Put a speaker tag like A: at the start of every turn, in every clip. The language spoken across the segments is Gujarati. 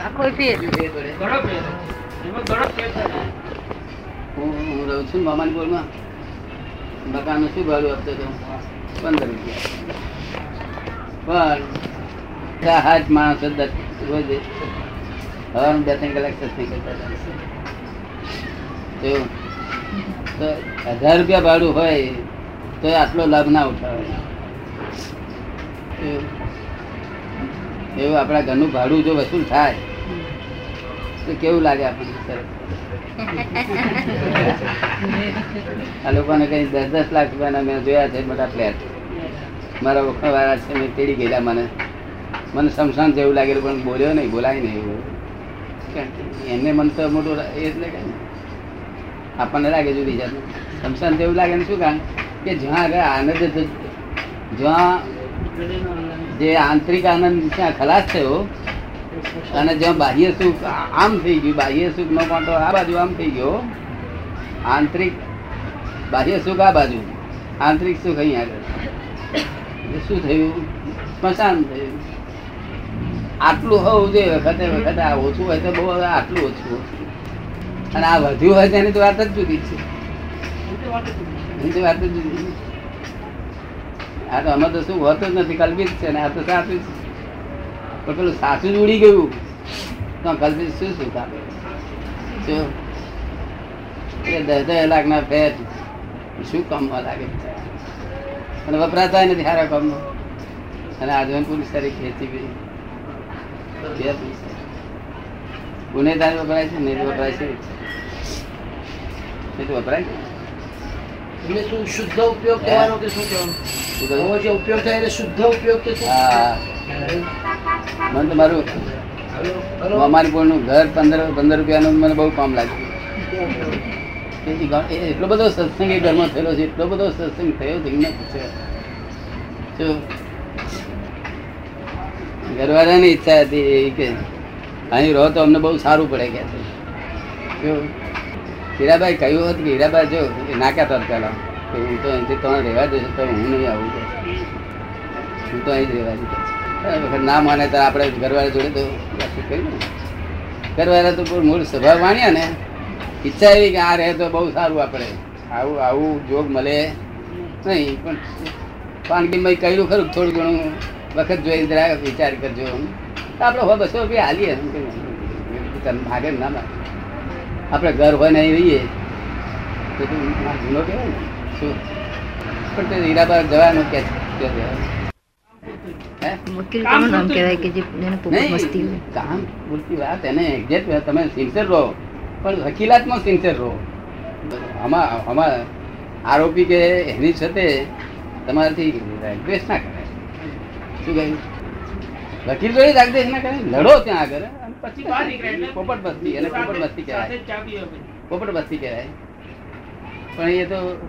A: છે.
B: હું રહું છું મામાની મકાનનું શું ભાડું આપતો હતો પંદર રૂપિયા. પણ હાથ માણસો રોજ હવાનું બે ત્રણ કલાક સત્સંગ કરતા હતા. હજાર રૂપિયા ભાડું હોય તો આટલો લાભ ના ઉઠાવે. એવું આપણા ઘરનું ભાડું જો વસૂલ થાય તો કેવું લાગે આપણને સરસ આ લોકોને કઈ દસ દસ લાખ રૂપિયાના મેં જોયા છે બધા ફ્લેટ મારા વખત વાળા છે મેં તેડી ગયેલા મને. મને સમસાન જેવું લાગેલું પણ બોલ્યો નહીં બોલાય નહીં એવું. એને મન તો મોટું એટલે કે આપણને લાગે જુદી જાતનું. સમસાન જેવું લાગે ને શું કારણ કે જ્યાં આગળ આનંદ જ્યાં જે આંતરિક આનંદ ત્યાં ખલાસ થયો અને જ્યાં બાહ્ય સુખ આમ થઈ ગયું, બાહ્ય સુખ નો કાંટો આ બાજુ આમ થઈ ગયો આંતરિક બાહ્ય સુખ આ બાજુ. આંતરિક સુખ અહીં આગળ. શું થયું? સ્મશાન થયું. આટલું હોવું જોઈએ, વખતે વખતે આ ઓછું હોય તો બહુ આટલું ઓછું અને આ વધ્યું હોય તેની તો વાત જ જુદી છે. વાત જ જુદી આ તો અમે તો શું હોતું જ નથી, કલ્પિત છે ને આ તો સાચું છે. પણ પેલું સાસુ જ ઉડી ગયું. તો કલ્પિત શું સુખ આપે શું? એ દસ દસ લાખ ના ફેર શું કામમાં લાગે? અને વપરાતા નથી સારા કામમાં અને આજવન પોલીસ ગઈ બે. વપરાય છે નહીં વપરાય છે. નહીં તો વપરાય છે?
C: શું શુદ્ધ ઉપયોગ કરવાનો કે શું કહેવાનું?
B: શું
C: ઉપયોગ થાય એટલે શુદ્ધ ઉપયોગ કે શું
B: હા. મને તો મારું? અમારી નું ઘર પંદર પંદર રૂપિયાનું મને બહુ કામ લાગ્યું. એટલો બધો સત્સંગ એ ઘરમાં થયેલો છે, એટલો બધો સત્સંગ થયો છે. ન જો, ઘરવાળાની ઈચ્છા હતી એ કે અહીં રહો તો અમને બહુ સારું પડે કે જો, હીરાબાઈ કહ્યું હતું કે હીરાબાઈ જો, એ ના કહેતા હતા પહેલા. કે હું તો અહીંથી તમે રહેવા દેશો તો હું નહીં આવું. હું તો અહીં જ રહેવા દઈશ ના માને તો આપણે ઘરવાળા જોડે તો ઘરવાળા તો મૂળ સ્વભાવ માણ્યા ને. ઈચ્છા એવી કે આ રહે તો બહુ સારું આપણે. આવું આવું જોગ મળે નહીં, પણ પાનગીમાં કહ્યું ખરું થોડું ઘણું વખત જોઈ જરા વિચાર કરજો આપણે હો બસો રૂપિયા હાલીએ કે ને માગે. આપણે ઘર હોય નહીં રહીએ. તો જૂનો કહેવાય ને. શું? પણ તે હીરાબાગ જવાનું કે હે?
D: કોનું નામ કહેવાય કે જે જેને પોપટ મસ્તી હોય.
B: કામ પૂરતી વાત એને એક્ઝેક્ટ તમે સિન્સિયર રહો. પણ વકીલાતમાં સિન્સિયર રહો. આમાં આમાં આરોપી કે એની સાથે તમારાથી રાગદ્વેષ ના કરાય. શું કહ્યું? વકીલ તો રાગદ્વેષ ના કરે લડો ત્યાં આગળ અને પછી
A: બહાર નીકળે એટલે
B: પોપટ બસ્તી એને પોપટ બસ્તી કહેવાય. પોપટ બસ્તી કહેવાય. પણ એ તો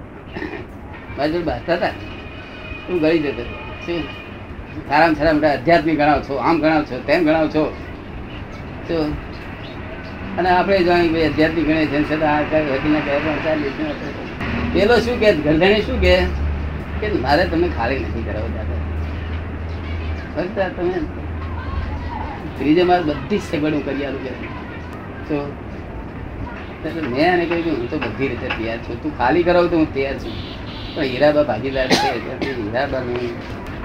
B: મારી જોડે બાંધતા હતા. તું ગળી જતો? શું? સારામાં સારા મોટા આધ્યાત્મિક ગણાવ છો, આમ ગણાવ છો, તેમ ગણાવ છો. તો અને આપણે જાણી ભાઈ અધ્યાત્મિક ગણે છે છતાં વકીલને કહે, પણ ચાલીએ પેલો શું કે, ગરધણે શું કે? કે મારે તમને ખાલી નથી કરાવો દાદા. ફક્ત તમે. ત્રીજે મારે બધી જ સગવડ હું કરી આવું કે તો મેં એને કહ્યું હું તો બધી રીતે તૈયાર છું. તું ખાલી કરાવું તો હું તૈયાર છું. પણ હીરાબા ભાગીદાર છે હીરાબાનું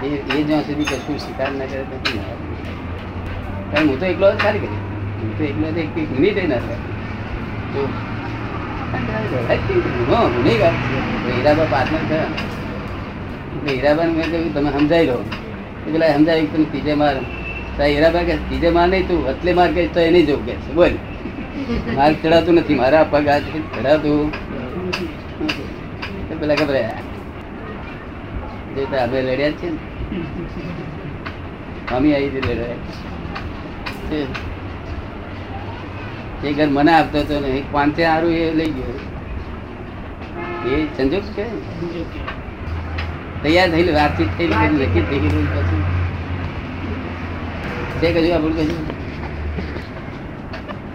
B: એ એ જ્યાં સુધી કશું સ્વીકાર ના કરે તો કારણ હું તો એકલો જ સારી કરી. હું તો એકલો જ એક મિનિટ ના થાય ગુનેગાર હીરાબા પાર્ટનર થયા. એટલે હીરાબાને મેં કહ્યું તમે સમજાવી લો. એ પેલા સમજાવી તમે ત્રીજે માર તારે હીરાબા કે ત્રીજે માર નહીં, તું વચલે માર કે તો એની જવું કે બોલ. માર ચડાતું નથી, મારા પગ આ ચડાતું. પેલા ગભરાયા જે તો આપણે લડ્યા છે અમે આવી લડ્યા. એ ઘર મને આપતો હતો ને એક પાંચે સારું એ લઈ ગયો. એ સંજોગ છે? તૈયાર થયેલી વાતચીત થઈ બધું નક્કી થઈ ગયું પછી. તે કહ્યું આપણું કહ્યું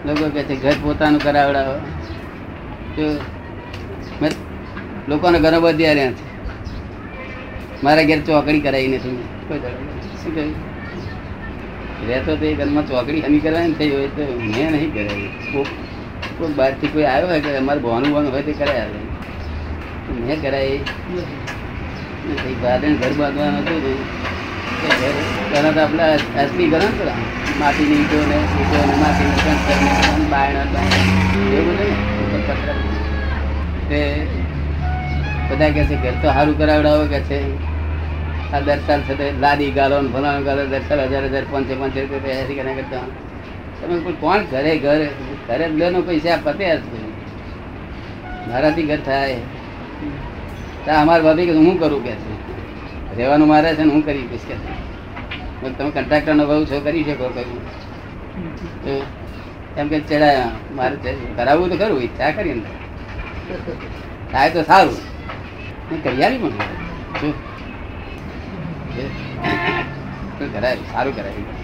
B: લોકો કહે છે ઘર પોતાનું કરાવડાવો. તો લોકોને ઘરો બધ્યા રહ્યા છે મારા ઘેર ચોકડી કરાવી નથી કોઈ શું કહ્યું? રહેતો તો ઘરમાં ચોકડી હમી કરવાની થઈ હોય તો મેં નહીં કરાવી. કોઈ બહારથી કોઈ આવ્યો હોય કે અમારે ભવાનું ભવાનું હોય તે કરાય મેં કરાવી નથી ગાર્ડન ઘર બાંધવાનું હતું ને ઘર પહેલાં તો આપણા અસલી માટીની ઈંટો ને એવું બધું ને ઉપર પથરા. તે બધા કહે છે, ઘર તો સારું કરાવડાવો કે છે. આ દર સાલ છે લાદી ગાલો ને ફલાણું ગાલો દર સાલ હજાર હજાર પાંચસો પાંચસો રૂપિયા એસી કર્યા કરતા તમે કોઈ કોણ ઘરે ઘરે ઘરે જ લેનો પૈસા પતે જ મારાથી ઘર થાય. તો અમારા ભાભી કે હું કરું? કે છે. રહેવાનું મારે છે ને હું કરી દઈશ કે તમે કન્ટ્રાક્ટરનો ભાવ છો કરી શકો કહ્યું એમ કે ચડાયા મારે કરાવવું તો ખરું ઈચ્છા કરીને થાય તો સારું. કરી. આવી કરાય સારું કરાય.